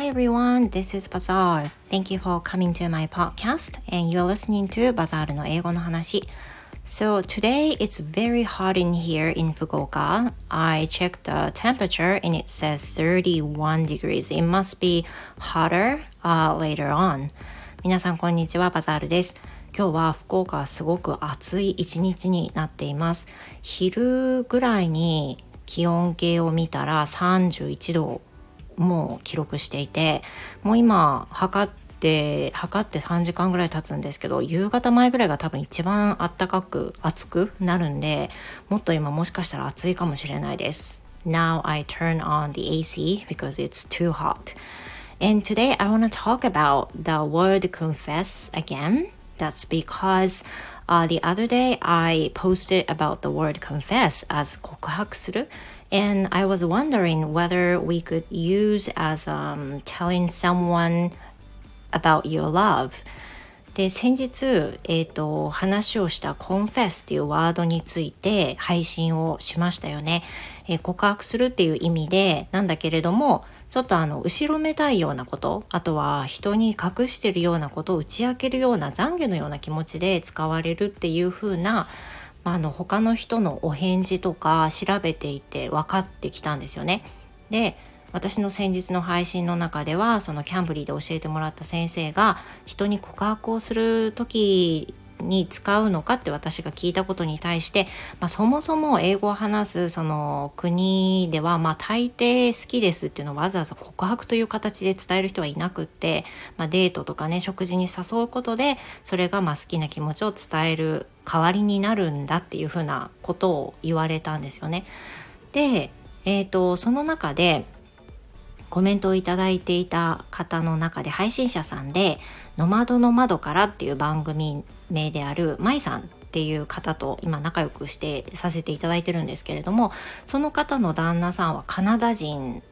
Hi everyone, this is Bazaar. Thank you for coming to my podcast and you're listening to Bazaar の英語の話。So today it's very hot in here in Fukuoka. I checked the temperature and it says 31 degrees. It must be hotter、uh, later on. 皆さんこんにちは、バザールです。今日は福岡はすごく暑い一日になっています。昼ぐらいに気温計を見たら31度もう記録していてもう今測って測って3時間ぐらい経つんですけど夕方前ぐらいが多分一番暖かく暑くなるんでもっと今もしかしたら暑いかもしれないです。Now I turn on the AC because it's too hot. And today I want to talk about the word confess again. That's because uh, the other day I posted about the word confess as 告白する and I was wondering whether we could use as um, telling someone about your love. で先日、えーと、話をした confess っていうワードについて配信をしましたよね、えー、告白するっていう意味でなんだけれどもちょっとあの後ろめたいようなことあとは人に隠してるようなことを打ち明けるような懺悔のような気持ちで使われるっていう風なあの他の人のお返事とか調べていて分かってきたんですよね。で私の先日の配信の中ではそのキャンブリーで教えてもらった先生が人に告白をする時に使うのかって私が聞いたことに対して、まあ、そもそも英語を話すその国では、まあ、大抵好きですっていうのをわざわざ告白という形で伝える人はいなくって、まあ、デートとかね食事に誘うことでそれがまあ好きな気持ちを伝える代わりになるんだっていうふうなことを言われたんですよね。で、えーと、その中でコメントをいただいていた方の中で配信者さんで「ノマドの窓から」っていう番組名である舞さんっていう方と今仲良くしてさせていただいてるんですけれどもその方の旦那さんはカナダ人。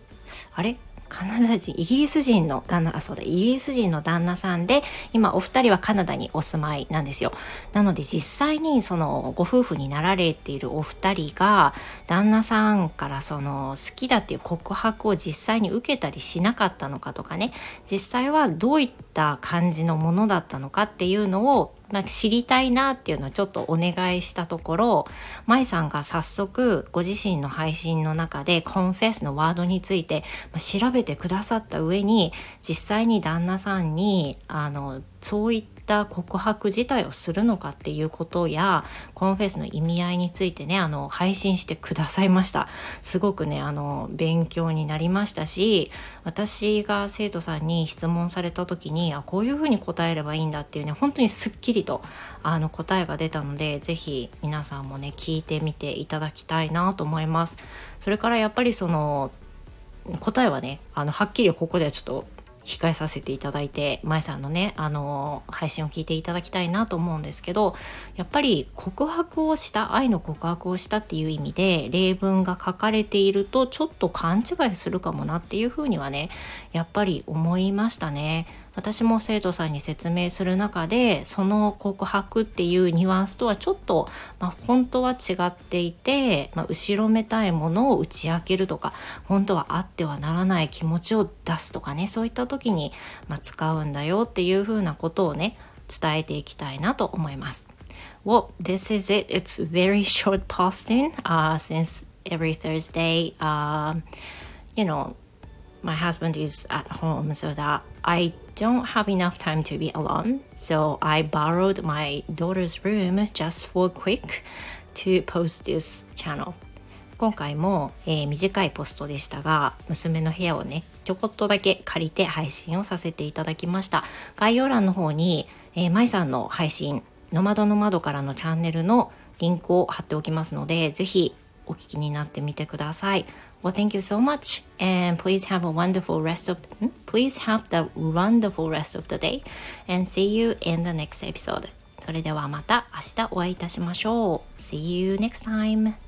あれ？カナダ人イギリス人の旦那あそうだイギリス人の旦那さんで今お二人はカナダにお住まいなんですよ。なので実際にそのご夫婦になられているお二人が旦那さんからその好きだっていう告白を実際に受けたりしなかったのかとかね。実際はどういった感じのものだったのかっていうのをまあ、知りたいなっていうのをちょっとお願いしたところ舞さんが早速ご自身の配信の中でコンフェスのワードについて調べてくださった上に実際に旦那さんにあのそういったった告白自体をするのかっていうことやコンフェスの意味合いについてねあの配信してくださいました。すごくねあの勉強になりましたし私が生徒さんに質問された時にあこういうふうに答えればいいんだっていうね本当にすっきりとあの答えが出たので是非皆さんもね聞いてみていただきたいなと思います。それからやっぱりその答えはねあのはっきりここではちょっと控えさせていただいて舞さんのねあの配信を聞いていただきたいなと思うんですけどやっぱり告白をした愛の告白をしたっていう意味で例文が書かれているとちょっと勘違いするかもなっていうふうにはねやっぱり思いましたね。私も生徒さんに説明する中でその告白っていうニュアンスとはちょっと、まあ、本当は違っていて、まあ、後ろめたいものを打ち明けるとか本当はあってはならない気持ちを出すとかねそういった時に、まあ、使うんだよっていうふうなことをね伝えていきたいなと思います。Well, this is it. It's very short posting uh, since every Thursday, uh, you know, my husband is at home so that I don't have enough time to be alone. So I borrowed my daughter's room just for quick to post this channel. 今回も、えー、短いポストでしたが娘の部屋をねちょこっとだけ借りて配信をさせていただきました概要欄の方に、えー、舞さんの配信「ノマドの窓から」のチャンネルのリンクを貼っておきますのでぜひお聞きになってみてください。Well, thank you so much, and please have a wonderful rest of please have the wonderful rest of the day, and see you in the next episode. それではまた明日お会いいたしましょう。See you next time.